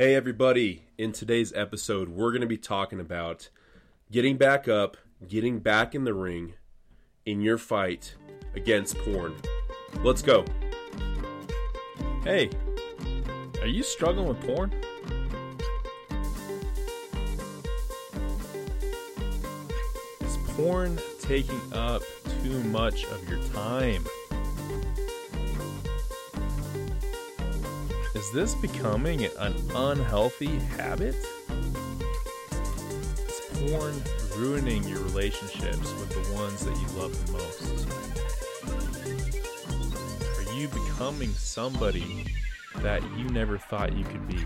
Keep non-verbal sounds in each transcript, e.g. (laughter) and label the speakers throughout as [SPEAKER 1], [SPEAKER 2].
[SPEAKER 1] Hey, everybody. In today's episode, we're going to be talking about getting back up, getting back in the ring in your fight against porn. Let's go.
[SPEAKER 2] Hey, are you struggling with porn? Is porn taking up too much of your time? Is this becoming an unhealthy habit? Is porn ruining your relationships with the ones that you love the most? Are you becoming somebody that you never thought you could be?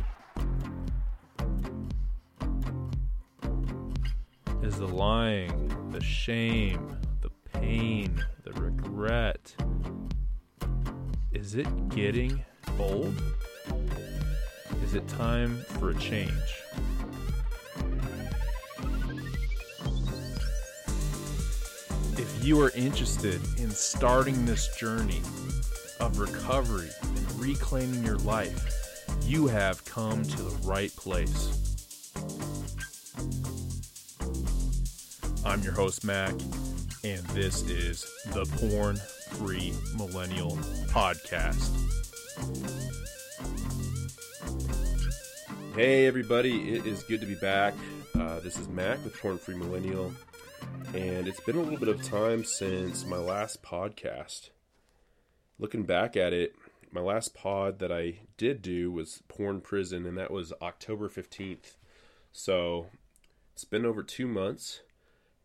[SPEAKER 2] Is the lying, the shame, the pain, the regret, is it getting old? Is it time for a change? If you are interested in starting this journey of recovery and reclaiming your life, you have come to the right place. I'm your host, Mac, and this is the Porn Free Millennial Podcast.
[SPEAKER 1] Hey, everybody. It is good to be back. Uh, this is Mac with Porn Free Millennial, and it's been a little bit of time since my last podcast. Looking back at it, my last pod that I did do was Porn Prison, and that was October 15th. So it's been over two months,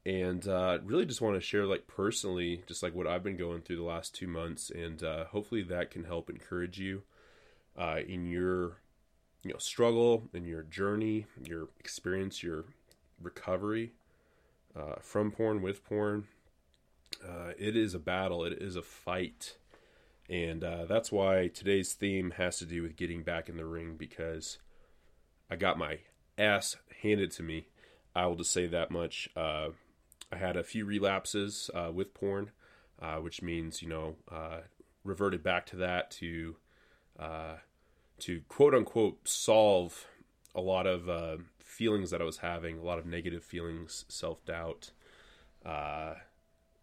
[SPEAKER 1] and uh, really just want to share, like, personally, just like what I've been going through the last two months, and uh, hopefully that can help encourage you uh, in your you know struggle in your journey, your experience, your recovery uh, from porn with porn. Uh, it is a battle. It is a fight, and uh, that's why today's theme has to do with getting back in the ring because I got my ass handed to me. I will just say that much. Uh, I had a few relapses uh, with porn, uh, which means you know reverted back to that to to quote unquote solve a lot of uh, feelings that I was having, a lot of negative feelings, self doubt, uh,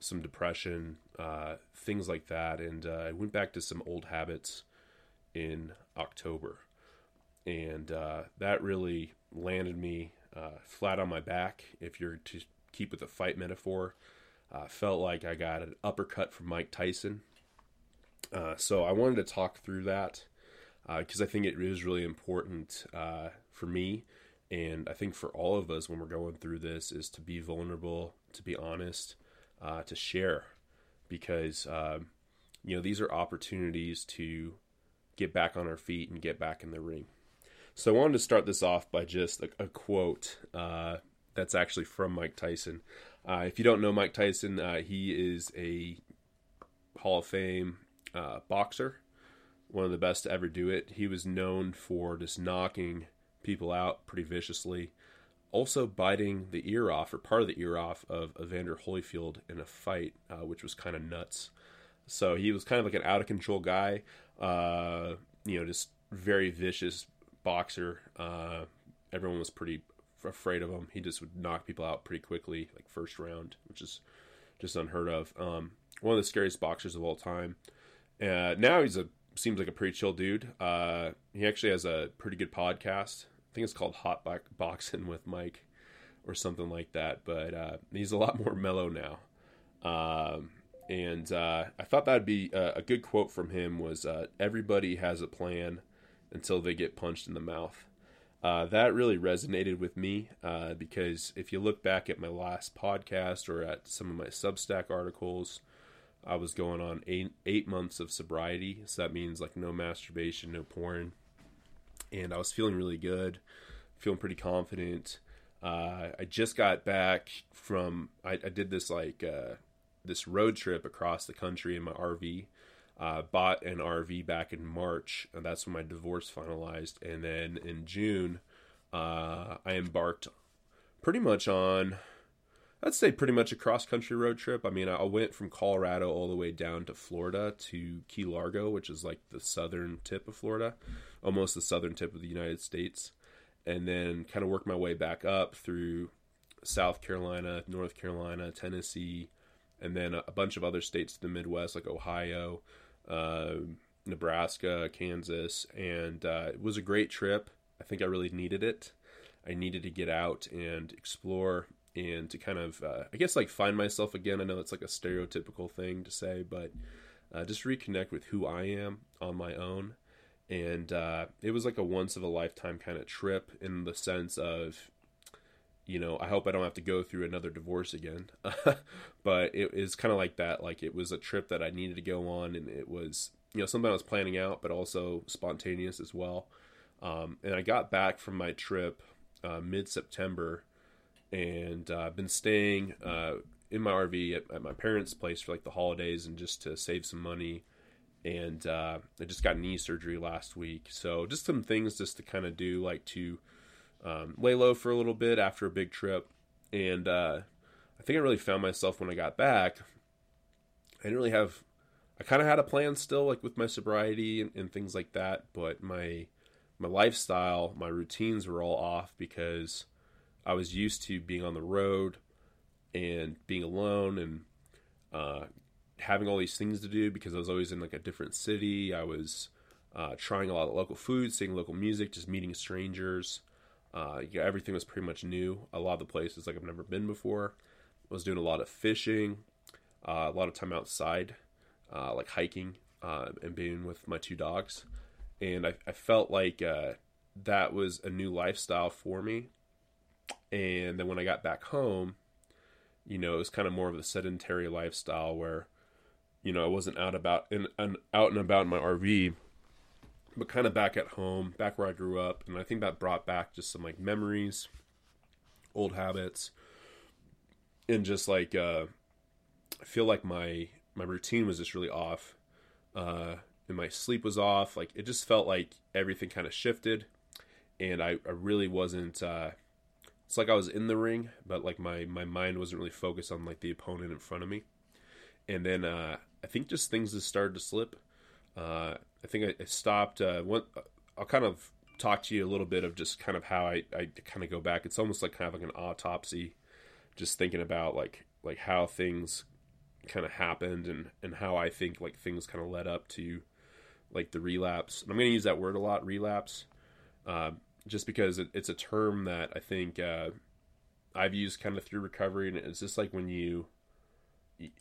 [SPEAKER 1] some depression, uh, things like that. And uh, I went back to some old habits in October. And uh, that really landed me uh, flat on my back, if you're to keep with the fight metaphor. felt like I got an uppercut from Mike Tyson. so I wanted to talk through that because uh, I think it is really important uh, for me, and I think for all of us when we're going through this is to be vulnerable, to be honest, uh, to share, because um, you know these are opportunities to get back on our feet and get back in the ring. So I wanted to start this off by just a, a quote uh, that's actually from Mike Tyson. Uh, if you don't know Mike Tyson, uh, he is a Hall of Fame boxer one of the best to ever do it. He was known for just knocking people out pretty viciously, also biting the ear off or part of the ear off of Evander Holyfield in a fight, uh, which was kind of nuts. So he was kind of like an out of control guy, uh, you know, just very vicious boxer. Uh, everyone was pretty afraid of him. He just would knock people out pretty quickly, like first round, which is just unheard of. Um, one of the scariest boxers of all time. Uh, now he's a seems like a pretty chill dude. Uh, he actually has a pretty good podcast. I think it's called Hot Boxing with Mike or something like that. But uh, he's a lot more mellow now. Um, and uh, I thought that'd be a, a, good quote from him was uh, everybody has a plan until they get punched in the mouth. Uh, that really resonated with me uh, because if you look back at my last podcast or at some of my Substack articles, I was going on eight eight months of sobriety, so that means like no masturbation, no porn, and I was feeling really good, feeling pretty confident. Uh, I just got back from I, I did this like uh, this road trip across the country in my RV. Uh, bought an RV back in March, and that's when my divorce finalized. And then in June, uh, I embarked pretty much on I'd say pretty much a cross country road trip. I mean, I went from Colorado all the way down to Florida to Key Largo, which is like the southern tip of Florida, almost the southern tip of the United States, and then kind of worked my way back up through South Carolina, North Carolina, Tennessee, and then a bunch of other states in the Midwest like Ohio, uh, Nebraska, Kansas, and uh, it was a great trip. I think I really needed it. I needed to get out and explore and to kind of, uh, I guess, like find myself again. I know it's like a stereotypical thing to say, but uh, just reconnect with who I am on my own. And uh, it was like a once of a lifetime kind of trip in the sense of, you know, I hope I don't have to go through another divorce again. (laughs) but it is kind of like that. Like it was a trip that I needed to go on, and it was, you know, something I was planning out, but also spontaneous as well. Um, and I got back from my trip uh, mid September and I've uh, been staying uh, in my RV at, at, my parents' place for like the holidays and just to save some money. And uh, I just got knee surgery last week, so just some things just to kind of do, like to um, lay low for a little bit after a big trip. And uh, I think I really found myself when I got back. I didn't really have. I kind of had a plan still, like with my sobriety and, and things like that, but my my lifestyle, my routines were all off because I was used to being on the road and being alone and uh, having all these things to do because I was always in like a different city. I was uh, trying a lot of local food, seeing local music, just meeting strangers. Uh, yeah, everything was pretty much new. A lot of the places like I've never been before. I was doing a lot of fishing, uh, a lot of time outside, uh, like hiking uh, and being with my two dogs and I, I felt like that was a new lifestyle for me. And then when I got back home, you know, it was kind of more of a sedentary lifestyle where, you know, I wasn't out about in, in out and about in my RV, but kind of back at home, back where I grew up, and I think that brought back just some like memories, old habits, and just like uh, I feel like my my routine was just really off. Uh, and my sleep was off. Like it just felt like everything kind of shifted, and I, I really wasn't. Uh, it's like I was in the ring, but like my my mind wasn't really focused on like the opponent in front of me. And then uh, I think just things just started to slip. Uh, I think I, I stopped. Uh, one, I'll kind of talk to you a little bit of just kind of how I, I kind of go back. It's almost like kind of like an autopsy, just thinking about like like how things kind of happened and and how I think like things kind of led up to like the relapse. I'm going to use that word a lot, relapse, uh, just because it, it's a term that I think uh, I've used kind of through recovery, and it's just like when you,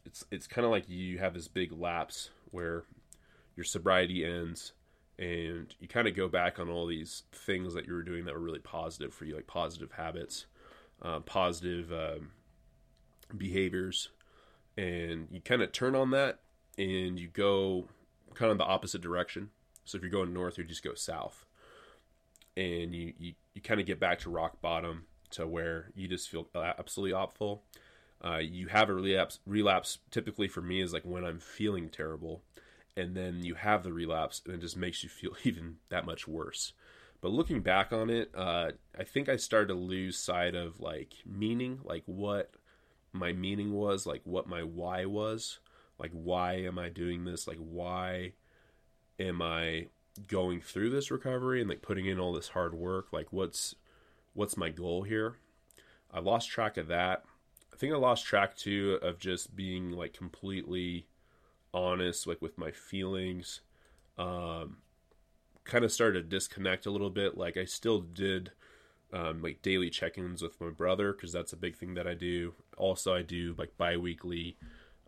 [SPEAKER 1] it's it's kind of like you have this big lapse where your sobriety ends, and you kind of go back on all these things that you were doing that were really positive for you, like positive habits, uh, positive um, behaviors, and you kind of turn on that and you go kind of the opposite direction. So if you're going north, you just go south, and you you, you kind of get back to rock bottom to where you just feel absolutely awful. Uh, you have a relapse. Relapse typically for me is like when I'm feeling terrible, and then you have the relapse, and it just makes you feel (laughs) even that much worse. But looking back on it, uh, I think I started to lose sight of like meaning, like what my meaning was, like what my why was like why am i doing this like why am i going through this recovery and like putting in all this hard work like what's what's my goal here? I lost track of that. I think i lost track too of just being like completely honest like with my feelings. Um kind of started to disconnect a little bit. Like i still did um, like daily check-ins with my brother because that's a big thing that i do. Also i do like bi-weekly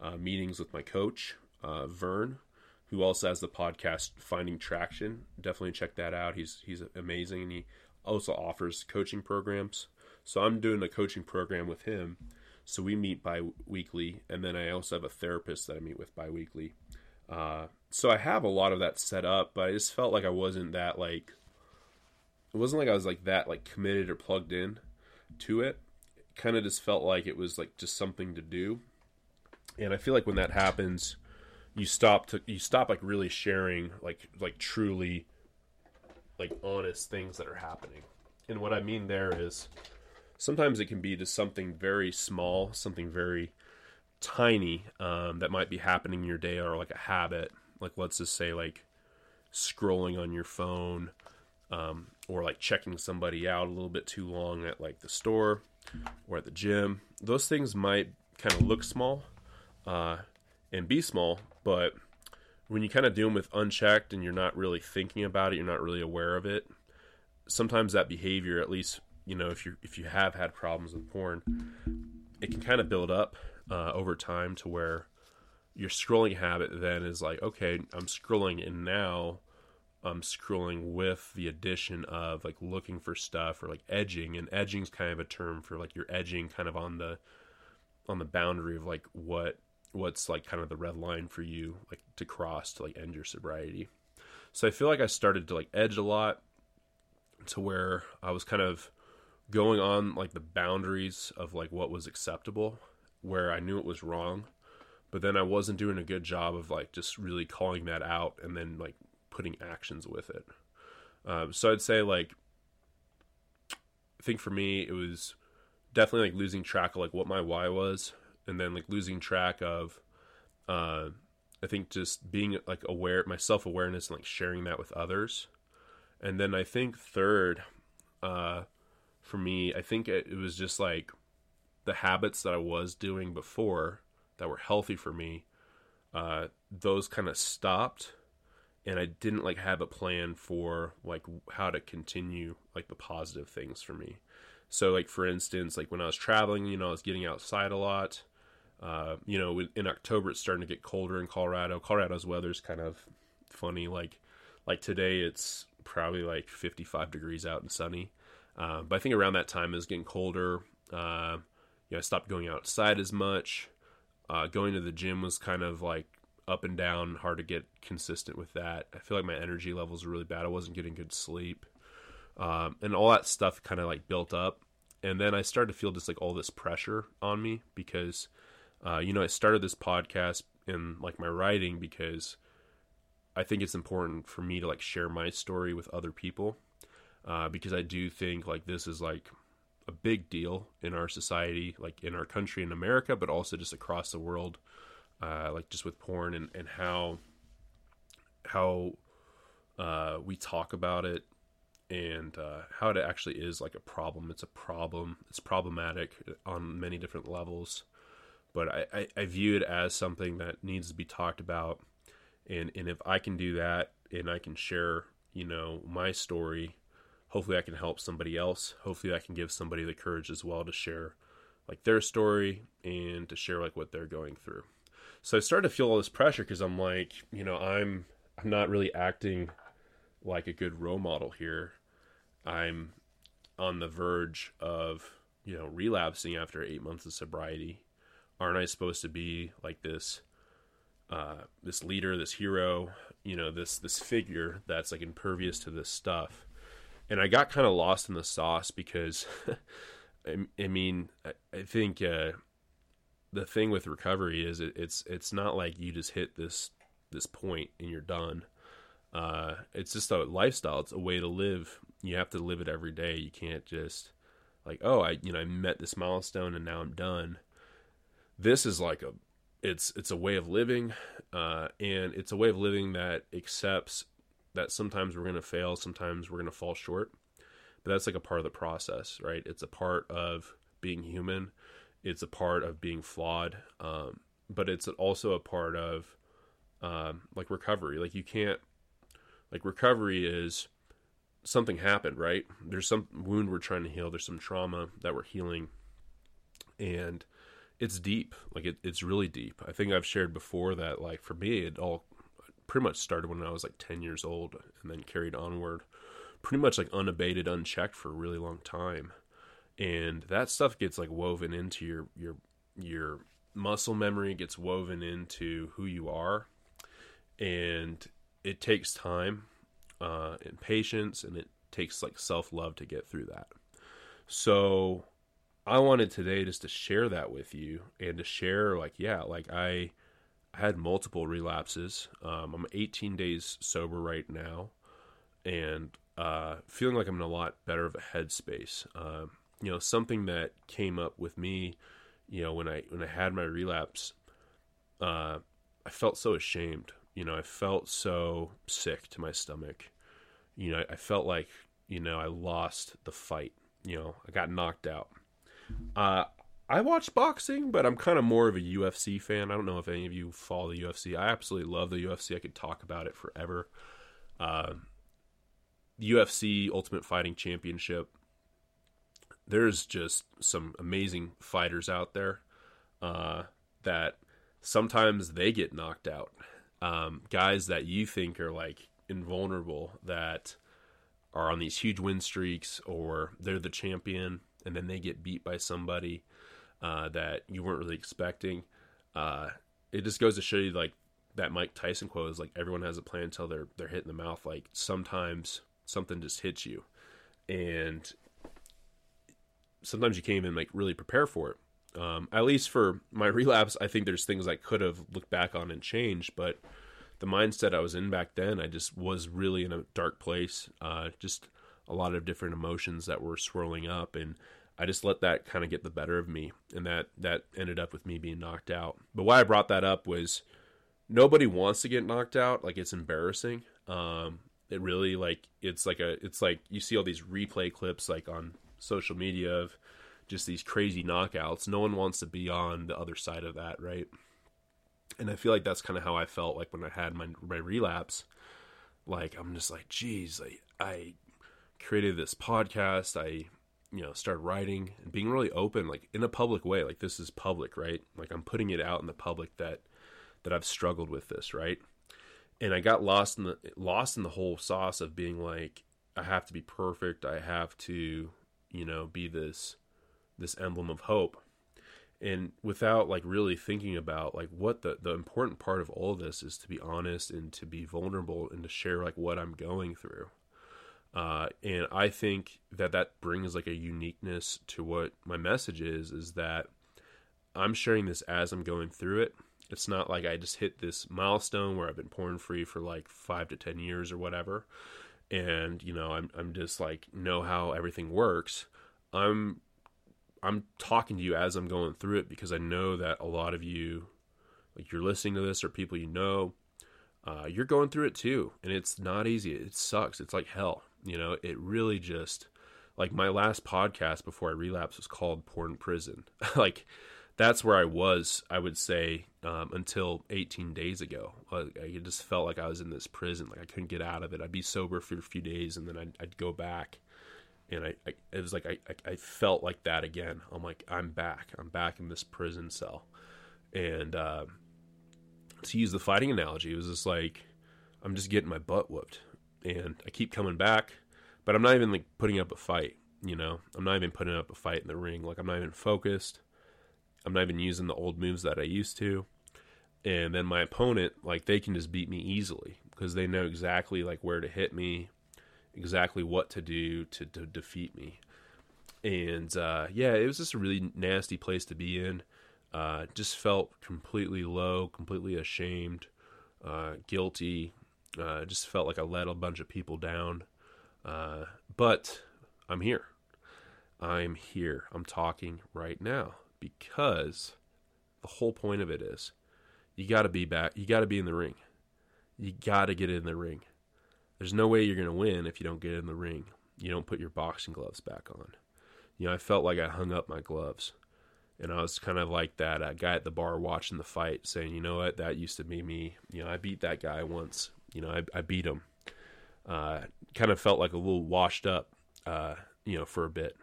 [SPEAKER 1] uh, meetings with my coach, uh, Vern, who also has the podcast Finding Traction. Definitely check that out. He's he's amazing, and he also offers coaching programs. So I'm doing a coaching program with him. So we meet bi-weekly, and then I also have a therapist that I meet with bi-weekly. Uh, so I have a lot of that set up, but I just felt like I wasn't that like it wasn't like I was like that like committed or plugged in to it. it kind of just felt like it was like just something to do and I feel like when that happens, you stop to you stop like really sharing like like truly like honest things that are happening. And what I mean there is sometimes it can be just something very small, something very tiny um, that might be happening in your day or like a habit. Like let's just say like scrolling on your phone um, or like checking somebody out a little bit too long at like the store or at the gym. Those things might kind of look small uh, and be small, but when you kind of do them with unchecked and you're not really thinking about it, you're not really aware of it. Sometimes that behavior, at least you know, if you if you have had problems with porn, it can kind of build up uh, over time to where your scrolling habit then is like, okay, I'm scrolling, and now I'm scrolling with the addition of like looking for stuff or like edging, and edging is kind of a term for like you're edging kind of on the on the boundary of like what what's like kind of the red line for you like to cross to like end your sobriety. So I feel like I started to like edge a lot to where I was kind of going on like the boundaries of like what was acceptable where I knew it was wrong but then I wasn't doing a good job of like just really calling that out and then like putting actions with it. Um, so I'd say like I think for me it was definitely like losing track of like what my why was and then like losing track of uh I think just being like aware my self-awareness and like sharing that with others. And then I think third uh for me, I think it, it was just like the habits that I was doing before that were healthy for me. Uh, those kind of stopped, and I didn't like have a plan for like how to continue like the positive things for me. So, like for instance, like when I was traveling, you know, I was getting outside a lot. Uh, you know, in October it's starting to get colder in Colorado. Colorado's weather's kind of funny. Like, like today it's probably like 55 degrees out and sunny. Uh, but I think around that time it was getting colder. Uh, you know, I stopped going outside as much. Uh, going to the gym was kind of like up and down, hard to get consistent with that. I feel like my energy levels were really bad. I wasn't getting good sleep, um, and all that stuff kind of like built up. And then I started to feel just like all this pressure on me because, uh, you know, I started this podcast and like my writing because I think it's important for me to like share my story with other people uh, because I do think like this is like a big deal in our society, like in our country in America, but also just across the world, uh, like just with porn and, and how how uh, we talk about it and uh, how it actually is like a problem. It's a problem. It's problematic on many different levels, but I, I, I view it as something that needs to be talked about. And and if I can do that and I can share, you know, my story hopefully I can help somebody else. Hopefully I can give somebody the courage as well to share like their story and to share like what they're going through. So I started to feel all this pressure because I'm like, you know, I'm I'm not really acting like a good role model here. I'm on the verge of, you know, relapsing after 8 months of sobriety. Aren't I supposed to be like this uh this leader, this hero, you know, this this figure that's like impervious to this stuff? and I got kind of lost in the sauce because, (laughs) I, I, mean, I, I think uh, the thing with recovery is it, it's it's not like you just hit this this point and you're done. Uh, it's just a lifestyle. It's a way to live. You have to live it every day. You can't just like, oh, I you know I met this milestone and now I'm done. This is like a it's it's a way of living, uh, and it's a way of living that accepts that sometimes we're going to fail, sometimes we're going to fall short. But that's like a part of the process, right? It's a part of being human. It's a part of being flawed. Um, but it's also a part of um, like recovery. Like you can't, like recovery is something happened, right? There's some wound we're trying to heal. There's some trauma that we're healing, and it's deep. Like it, it's really deep. I think I've shared before that, like for me, it all pretty much started when I was like 10 years old and then carried onward pretty much like unabated, unchecked for a really long time. And that stuff gets like woven into your your your muscle memory gets woven into who you are and it takes time uh, and patience and it takes like self-love to get through that so i wanted today just to share that with you and to share like yeah like i had multiple relapses. Um, I'm 18 days sober right now, and uh, feeling like I'm in a lot better of a headspace. Uh, you know, something that came up with me, you know, when I when I had my relapse, uh, I felt so ashamed. You know, I felt so sick to my stomach. You know, I, I felt like you know I lost the fight. You know, I got knocked out. Uh, I watch boxing, but I'm kind of more of a UFC fan. I don't know if any of you follow the UFC. I absolutely love the UFC. I could talk about it forever. Uh, UFC Ultimate Fighting Championship. There's just some amazing fighters out there uh, that sometimes they get knocked out. Um, guys that you think are like invulnerable that are on these huge win streaks or they're the champion and then they get beat by somebody uh, that you weren't really expecting. Uh, it just goes to show you like that Mike Tyson quote is like everyone has a plan until they're they're hit in the mouth. Like sometimes something just hits you, and sometimes you can't even like really prepare for it. Um, at least for my (laughs) relapse, I think there's things I could have looked back on and changed, but the mindset I was in back then, I just was really in a dark place. Uh, just a lot of different emotions that were swirling up, and I just let that kind of get the better of me, and that that ended up with me being knocked out. But why I brought that up was nobody wants to get knocked out. Like it's embarrassing. Um, it really like it's like a it's like you see all these replay clips like on social media of just these crazy knockouts. No one wants to be on the other side of that, right? And I feel like that's kind of how I felt like when I had my my relapse. Like I'm just like, geez, I I created this podcast. I you know started writing and being really open, like in a public way. Like this is public, right? Like I'm putting it out in the public that that I've struggled with this, right? And I got lost in the lost in the whole sauce of being like, I have to be perfect. I have to, you know, be this this emblem of hope and without like really thinking about like what the the important part of all of this is to be honest and to be vulnerable and to share like what I'm going through. Uh, and I think that that brings like a uniqueness to what my message is. Is that I'm sharing this as I'm going through it. It's not like I just hit this milestone where I've been porn free for like five to ten years or whatever, and you know I'm I'm just like know how everything works. I'm I'm talking to you as I'm going through it because I know that a lot of you, like you're listening to this or people you know, uh, you're going through it too, and it's not easy. It sucks. It's like hell. You know, it really just like my last podcast before I relapsed was called Porn Prison. (laughs) like that's where I was. I would say um, until 18 days ago. Like, I just felt like I was in this prison. Like I couldn't get out of it. I'd be sober for a few days, and then I'd, I'd go back and I, I it was like I, I, felt like that again. I'm like I'm back. I'm back in this prison cell, and uh, to use the fighting analogy, it was just like I'm just getting my butt whooped, and I keep coming back, but I'm not even like putting up a fight. You know, I'm not even putting up a fight in the ring. Like I'm not even focused. I'm not even using the old moves that I used to. And then my opponent, like they can just beat me easily because they know exactly like where to hit me, exactly what to do to, to defeat me. And uh, yeah, it was just a really nasty place to be in. Uh, just felt completely low, completely ashamed, uh, guilty. Uh, just felt like I let a bunch of people down. Uh, but I'm here. I'm here. I'm talking right now because the whole point of it is you got to be back. You got to be in the ring. You got to get in the ring. There's no way you're going to win if you don't get in the ring. You don't put your boxing gloves back on. You know, I felt like I hung up my gloves. And I was kind of like that uh, guy at the bar watching the fight, saying, you know what, that used to be me. You know, I beat that guy once. You know, I, I beat him. Uh, kind of felt like a little washed up, uh, you know, for a bit,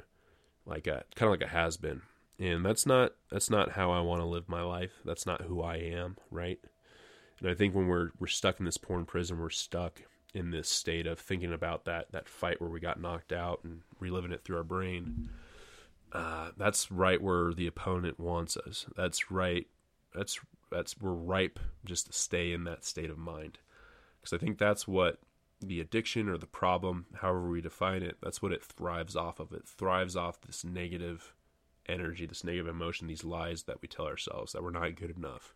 [SPEAKER 1] like a kind of like a has been. And that's not that's not how I want to live my life. That's not who I am, right? And I think when we're we're stuck in this porn prison, we're stuck in this state of thinking about that that fight where we got knocked out and reliving it through our brain. Uh, that's right where the opponent wants us. That's right. That's that's we're ripe just to stay in that state of mind, because I think that's what the addiction or the problem, however we define it, that's what it thrives off of. It thrives off this negative energy, this negative emotion, these lies that we tell ourselves that we're not good enough,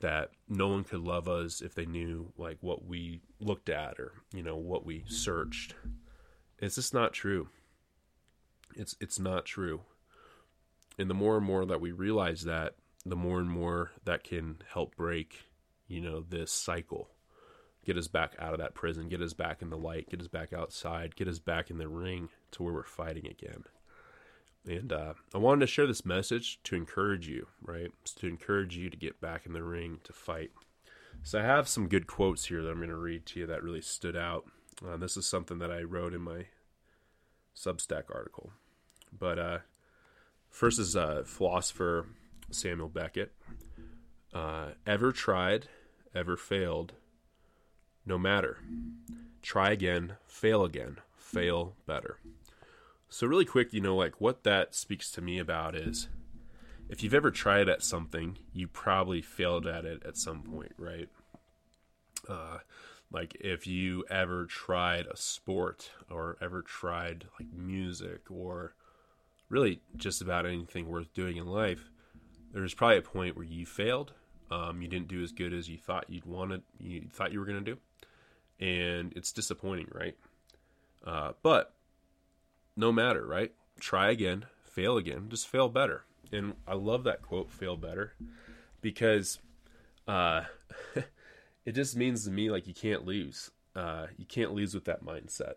[SPEAKER 1] that no one could love us if they knew like what we looked at or you know what we searched it's just not true It's it's not true. And the more and more that we realize that, the more and more that can help break, you know, this cycle. Get us back out of that prison, get us back in the light, get us back outside, get us back in the ring to where we're fighting again. And uh, I wanted to share this message to encourage you, right? To encourage you to get back in the ring to fight. So I have some good quotes here that I'm going to read to you that really stood out. Uh, this is something that I wrote in my Substack article. But uh, first is uh, philosopher Samuel Beckett. Uh, ever tried, ever failed, no matter. Try again, fail again, fail better. So, really quick, you know, like what that speaks to me about is if you've ever tried at something, you probably failed at it at some point, right? Uh, like if you ever tried a sport or ever tried like music or really just about anything worth doing in life, there's probably a point where you failed. Um, you didn't do as good as you thought you'd wanted, you thought you were going to do, and it's disappointing, right? Uh, but no matter, right? Try again, fail again, just fail better. And I love that quote, fail better, because uh, (laughs) it just means to me like you can't lose. Uh, you can't lose with that mindset.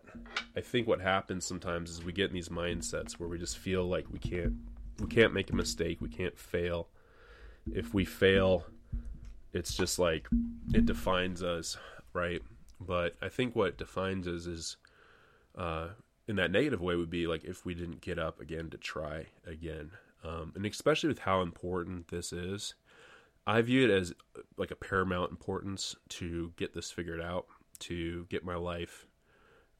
[SPEAKER 1] I think what happens sometimes is we get in these mindsets where we just feel like we can't we can't make a mistake, we can't fail. If we fail, it's just like it defines us, right? But I think what defines us is uh, in that negative way would be like if we didn't get up again to try again. Um, and especially with how important this is, I view it as like a paramount importance to get this figured out, to get my life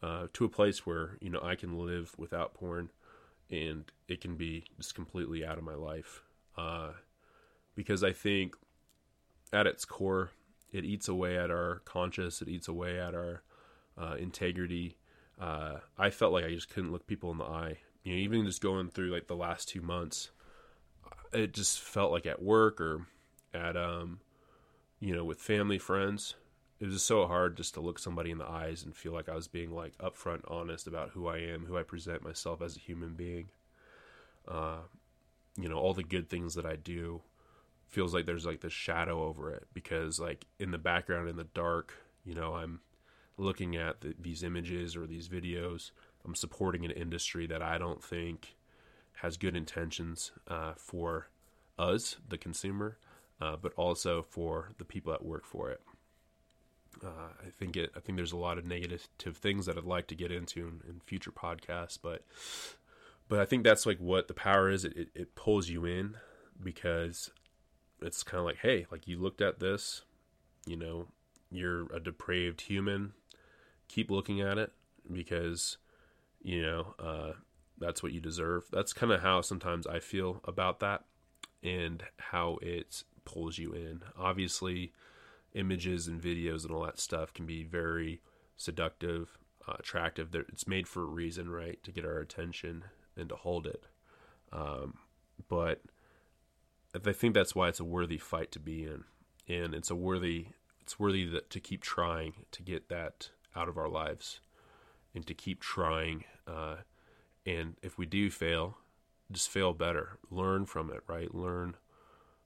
[SPEAKER 1] uh, to a place where you know I can live without porn, and it can be just completely out of my life. Uh, because I think at its core, it eats away at our conscience, it eats away at our uh, integrity, uh, I felt like I just couldn't look people in the eye. You know, even just going through like the last two months, it just felt like at work or at um, you know, with family, friends, it was just so hard just to look somebody in the eyes and feel like I was being like upfront, honest about who I am, who I present myself as a human being. Uh, you know, all the good things that I do feels like there's like this shadow over it because like in the background in the dark, you know, I'm looking at the, these images or these videos, I'm supporting an industry that I don't think has good intentions uh, for us, the consumer, uh, but also for the people that work for it. Uh, I think it. I think there's a lot of negative things that I'd like to get into in, in future podcasts, but but I think that's like what the power is. It, it, it pulls you in because it's kind of like, hey, like you looked at this, you know, you're a depraved human keep looking at it because you know uh, that's what you deserve. That's kind of how sometimes I feel about that and how it pulls you in. Obviously, images and videos and all that stuff can be very seductive, uh, attractive. It's made for a reason, right? To get our attention and to hold it. Um, but I think that's why it's a worthy fight to be in, and it's a worthy it's worthy that, to keep trying to get that out of our lives and to keep trying. Uh, and if we do fail, just fail better. Learn from it, right? Learn,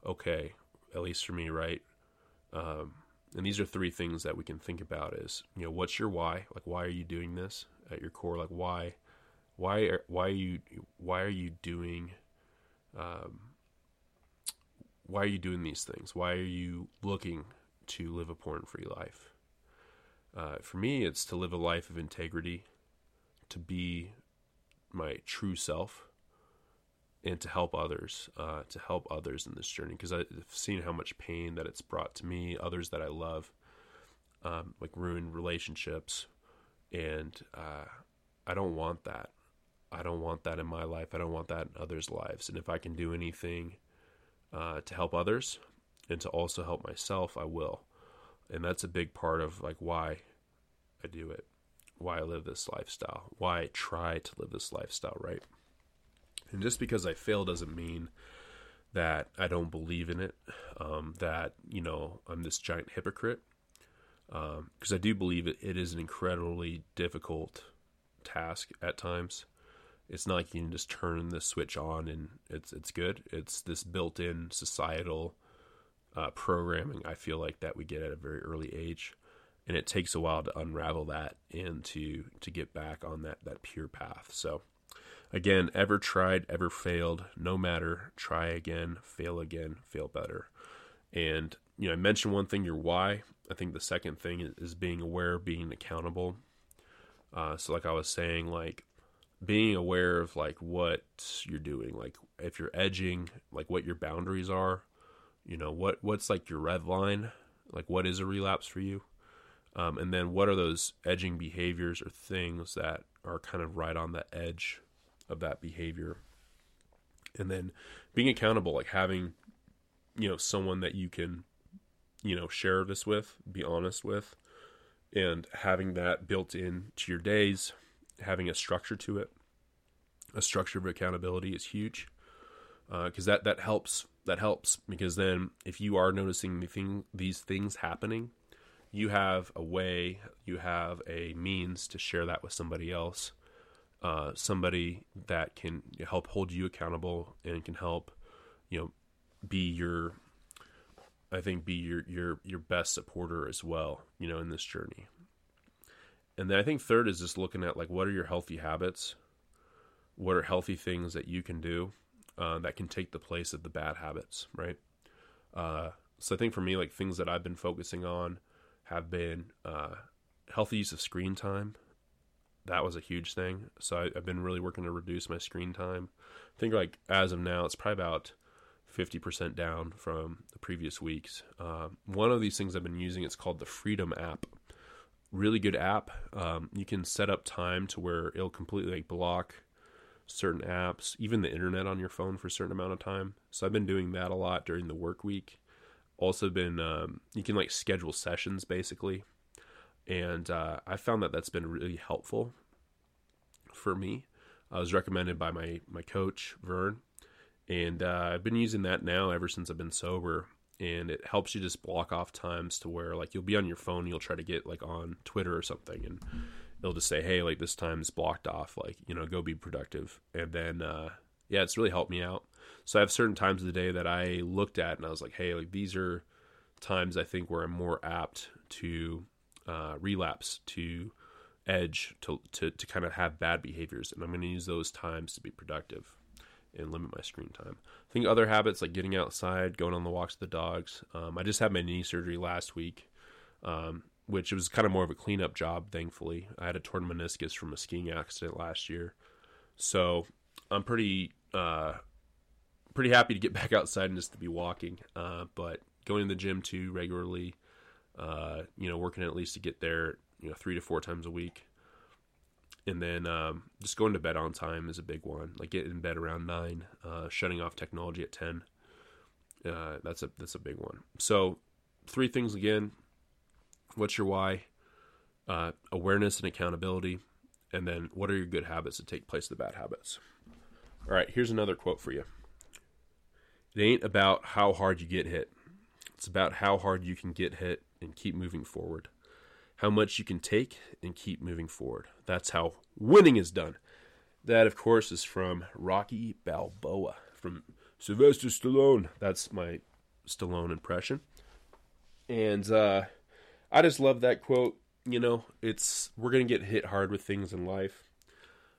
[SPEAKER 1] okay, at least for me, right? Um, and these are three things that we can think about is, you know, what's your why? Like, why are you doing this at your core? Like, why, why, are, why are you, why are you doing, um, why are you doing these things? Why are you looking to live a porn free life? Uh, for me, it's to live a life of integrity, to be my true self, and to help others, uh, to help others in this journey. Because I've seen how much pain that it's brought to me, others that I love, um, like ruined relationships, and uh, I don't want that. I don't want that in my life. I don't want that in others' lives. And if I can do anything uh, to help others and to also help myself, I will and that's a big part of like why I do it, why I live this lifestyle, why I try to live this lifestyle, right? And just because I fail doesn't mean that I don't believe in it, um, that you know I'm this giant hypocrite, because um, I do believe it, it is an incredibly difficult task at times, It's not like you can just turn the switch on and it's it's good. It's this built-in societal uh, programming. I feel like that we get at a very early age, and it takes a while to unravel that and to to get back on that that pure path. So, again, ever tried, ever failed, no matter. Try again, fail again, fail better. And you know, I mentioned one thing, your why. I think the second thing is being aware, being accountable. Uh, so, like I was saying, like being aware of like what you're doing, like if you're edging, like what your boundaries are, you know, what what's like your red line, like what is a relapse for you, um, and then what are those edging behaviors or things that are kind of right on the edge of that behavior, and then being accountable, like having, you know, someone that you can, you know, share this with, be honest with, and having that built in to your days having a structure to it, a structure of accountability is huge because uh, that that helps. That helps because then if you are noticing the thing, these things happening, you have a way, you have a means to share that with somebody else, uh, somebody that can help hold you accountable and can help, you know, be your I think be your your your best supporter as well, you know, in this journey. And then I think third is just looking at like what are your healthy habits? What are healthy things that you can do uh, that can take the place of the bad habits, right? Uh, so I think for me, like things that I've been focusing on have been uh, healthy use of screen time. That was a huge thing. So I, have been really working to reduce my screen time. I think like as of now, it's probably about 50% down from the previous weeks. Uh, one of these things I've been using, it's called the Freedom app really good app. Um, you can set up time to where it'll completely like block certain apps, even the internet on your phone for a certain amount of time. So I've been doing that a lot during the work week. Also been um, you can like schedule sessions basically, and uh, I found that that's been really helpful for me. I was recommended by my my coach Vern, and uh, I've been using that now ever since I've been sober and it helps you just block off times to where like you'll be on your phone you'll try to get like on twitter or something and it'll just say hey like this time's blocked off like you know go be productive and then uh yeah it's really helped me out so i have certain times of the day that i looked at and i was like hey like these are times i think where i'm more apt to uh relapse to edge to to, to kind of have bad behaviors and i'm going to use those times to be productive and limit my screen time. Think other habits like getting outside, going on the walks with the dogs. Um, I just had my knee surgery last week, um, which was kind of more of a cleanup job. Thankfully, I had a torn meniscus from a skiing accident last year, so I'm pretty uh, pretty happy to get (laughs) back outside and just to be walking. Uh, but going to the gym too regularly, uh, you know, working at least to get there, you know, three to four times a week and then um, just going to bed on time is a big one. Like getting in bed around nine, uh, shutting off technology at ten. Uh, that's a that's a big one. So three things again. What's your why? Uh, awareness and accountability, and then what are your good habits to take place the bad habits? All right, here's another quote for you. It ain't about how hard you get hit. It's about how hard you can get hit and keep moving forward how much you can take and keep moving forward. That's how winning is done. That, of course, is from Rocky Balboa, from Sylvester Stallone. That's my Stallone impression. And uh, I just love that quote. You know, it's we're gonna get hit hard with things in life.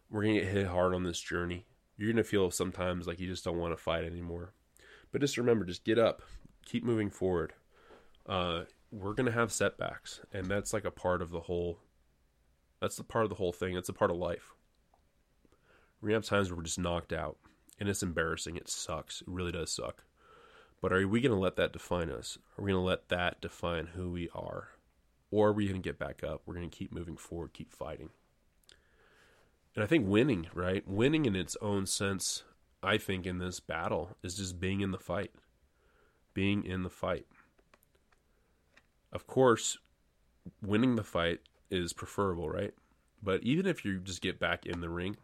[SPEAKER 1] We're gonna get hit hard on this journey. You're gonna feel sometimes like you just don't want to fight anymore. But just remember, just get up, keep moving forward. Uh, we're going to have setbacks and that's like a part of the whole that's the part of the whole thing. It's a part of life. Going have times where we're just knocked out and it's embarrassing. It sucks. It really does suck. But are we going to let that define us? Are we going to let that define who we are? Or are we going to get back up? We're going to keep moving forward keep fighting. And i think winning right? Winning in its own sense i think in this battle is just being in the fight. Being in the fight of course, winning the fight is preferable, right? But even if you just get back in the ring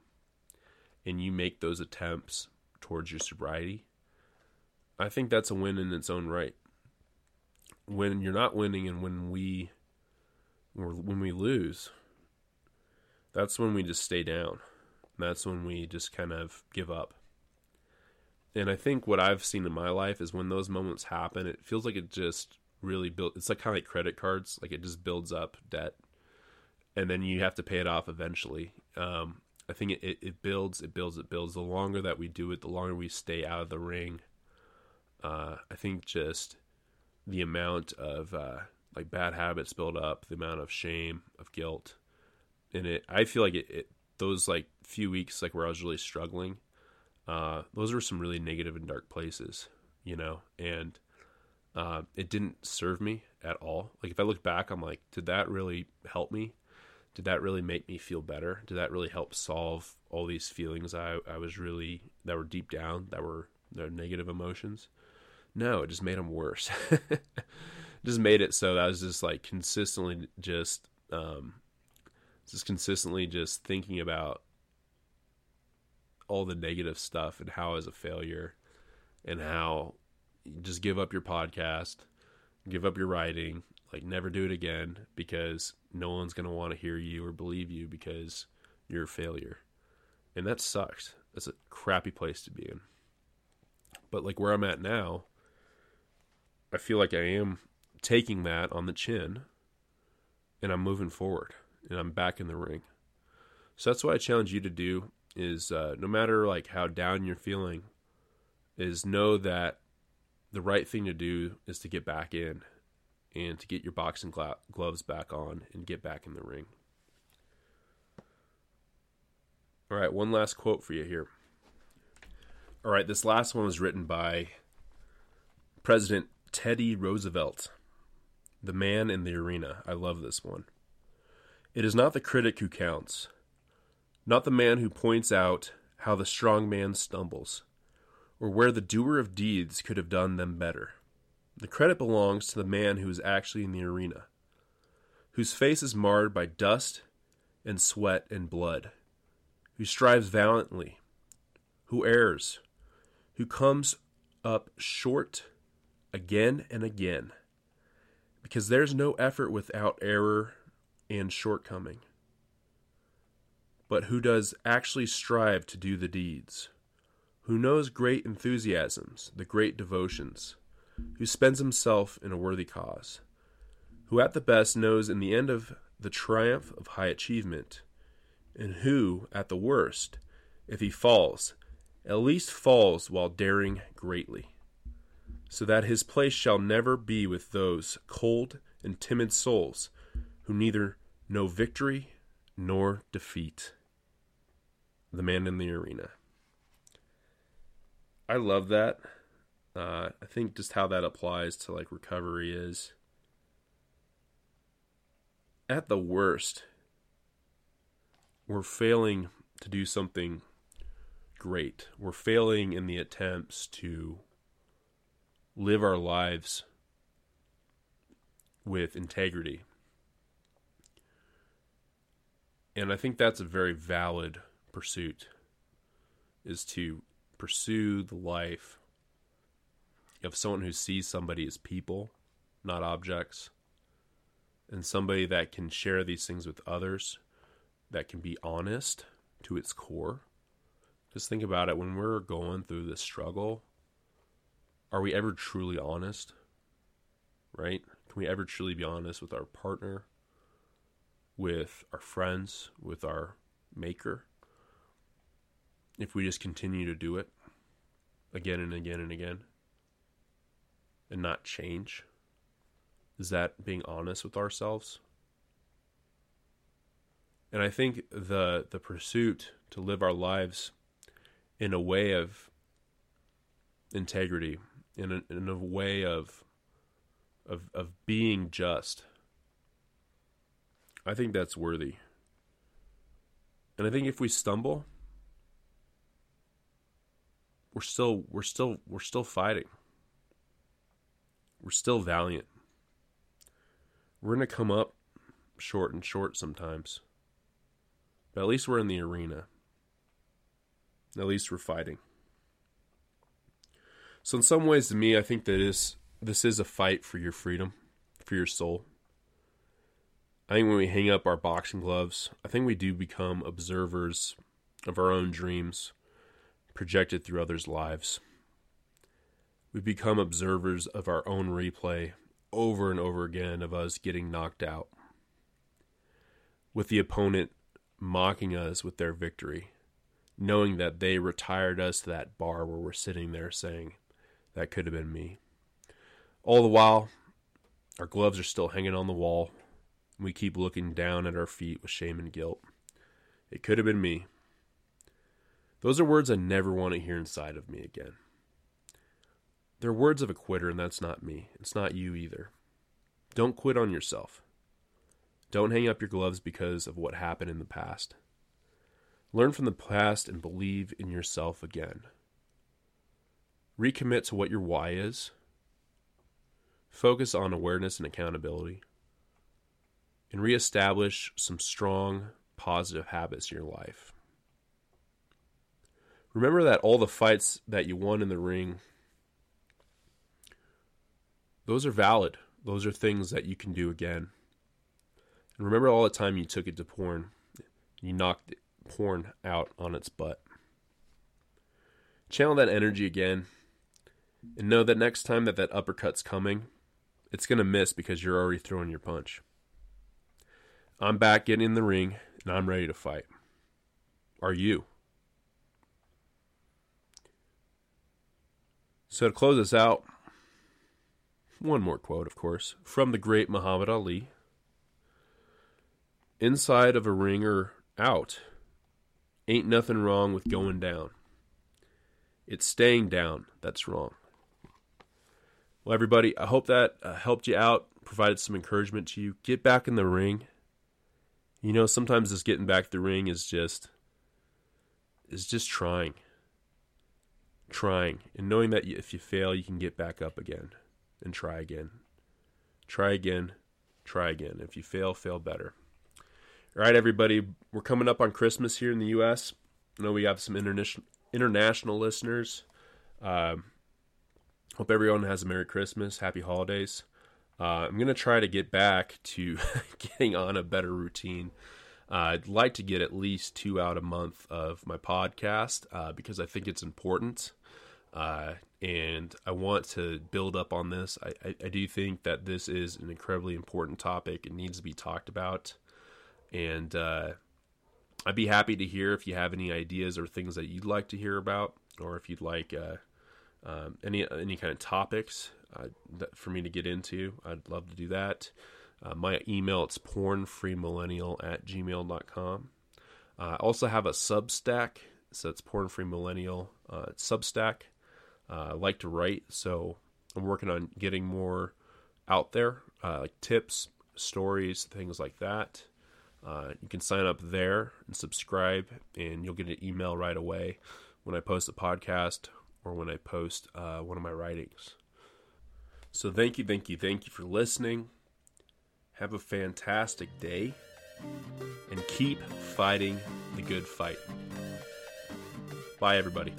[SPEAKER 1] and you make those attempts towards your sobriety, I think that's a win in its own right. When you're not winning and when we when we lose, that's when we just stay down. That's when we just kind of give up. And I think what I've seen in my life is when those moments happen, it feels like it just really build It's like kind of like credit cards, like it just builds up debt, and then you have to pay it off eventually. Um, I think it, it, it, builds, it builds, it builds. The longer that we do it, the longer we stay out of the ring. Uh, I think just the amount of uh, like bad habits build up, the amount of shame, of guilt, in it. I feel like it, it those like few weeks like where I was really struggling. Uh, those were some really negative and dark places, you know, and uh, it didn't serve me at all. Like if I look back, I'm like, did that really help me? did that really make me feel better? Did that really help solve all these feelings I, I was really that were deep down that were the negative emotions? No, it just made them worse. (laughs) just made it so that I was just like consistently just um, just consistently just thinking about all the negative stuff and how I was a failure and how just give up your podcast, give up your writing, like never do it again because no one's going to want to hear you or believe you because you're a failure. And that sucks. That's a crappy place to be in. But like where I'm at now, I feel like I am taking that on the chin and I'm moving forward and I'm back in the ring. So that's what I challenge you to do is uh, no matter like how down you're feeling is know that the right thing to do is to get back in and to get your boxing glo- gloves back on and get back in the ring. All right, one last quote for you here. All right, this last one was written by President Teddy Roosevelt, the man in the arena. I love this one. It is not the critic who counts, not the man who points out how the strong man stumbles, or where the doer of deeds could have done them better. The credit belongs to the man who is actually in the arena, whose face is marred by dust and sweat and blood, who strives valiantly, who errs, who comes up short again and again, because there's no effort without error and shortcoming, but who does actually strive to do the deeds, who knows great enthusiasms, the great devotions who spends himself in a worthy cause, who at the best knows in the end of the triumph of high achievement, and who, at the worst, if he falls, at least falls while daring greatly, so that his place shall never be with those cold and timid souls who neither know victory nor defeat. The man in the arena. I love that. Uh, I think just how that applies to like recovery is at the worst, we're failing to do something great. We're failing in the attempts to live our lives with integrity. And I think that's a very valid pursuit is to pursue the life of someone who sees somebody as people, not objects, and somebody that can share these things with others, that can be honest to its core. Just think about it when we're going through this struggle, are we ever truly honest? Right? Can we ever truly be honest with our partner, with our friends, with our maker? If we just continue to do it again and again and again and not change? Is that being honest with ourselves? And I think the the pursuit to live our lives in a way of integrity, in a, in a way of of of being just. I think that's worthy. And I think if we stumble, we're still we're still we're still fighting we're still valiant. We're going to come up short and short sometimes. But at least we're in the arena. At least we're fighting. So in some ways to me I think that is this is a fight for your freedom, for your soul. I think when we hang up our boxing gloves, I think we do become observers of our own dreams projected through others' lives. We become observers of our own replay over and over again of us getting knocked out, with the opponent mocking us with their victory, knowing that they retired us to that bar where we're sitting there saying, That could have been me. All the while, our gloves are still hanging on the wall. And we keep looking down at our feet with shame and guilt. It could have been me. Those are words I never want to hear inside of me again. They're words of a quitter, and that's not me. It's not you either. Don't quit on yourself. Don't hang up your gloves because of what happened in the past. Learn from the past and believe in yourself again. Recommit to what your why is. Focus on awareness and accountability. And reestablish some strong, positive habits in your life. Remember that all the fights that you won in the ring those are valid. Those are things that you can do again. And remember all the time you took it to porn. You knocked porn out on its butt. Channel that energy again and know that next time that that uppercut's coming, it's going to miss because you're already throwing your punch. I'm back getting in the ring and I'm ready to fight. Are you? So to close us out, one more quote, of course, from the great Muhammad Ali. Inside of a ring or out, ain't nothing wrong with going down. It's staying down that's wrong. Well, everybody, I hope that uh, helped you out, provided some encouragement to you. Get back in the ring. You know, sometimes this getting back the ring is just is just trying, trying, and knowing that if you fail, you can get back up again and try again. Try again, try again. If you fail, fail better. All right, everybody, we're coming up on Christmas here in the U.S. I know we have some international international listeners. Uh, hope everyone has a Merry Christmas, Happy Holidays. Uh, I'm gonna try to get back to (laughs) getting on a better routine. I'd like to get at least two out a month of my podcast uh, because I think it's important. Uh, and I want to build up on this. I, I, I, do think that this is an incredibly important topic. It needs to be talked about, and uh, I'd be happy to hear if you have any ideas or things that you'd like to hear about, or if you'd like uh, um, any any kind of topics uh, that, for me to get into. I'd love to do that. Uh, my email it's pornfreemillennial at gmail.com. Uh, I also have a Substack, so it's pornfreemillennial uh, Substack. Uh, I like to write, so I'm working on getting more out there, uh, like tips, stories, things like that. Uh, you can sign up there and subscribe, and you'll get an email right away when I post a podcast or when I post one of my writings. So, thank you, thank you, thank you for listening. Have a fantastic day, and keep fighting the good fight. Bye, everybody.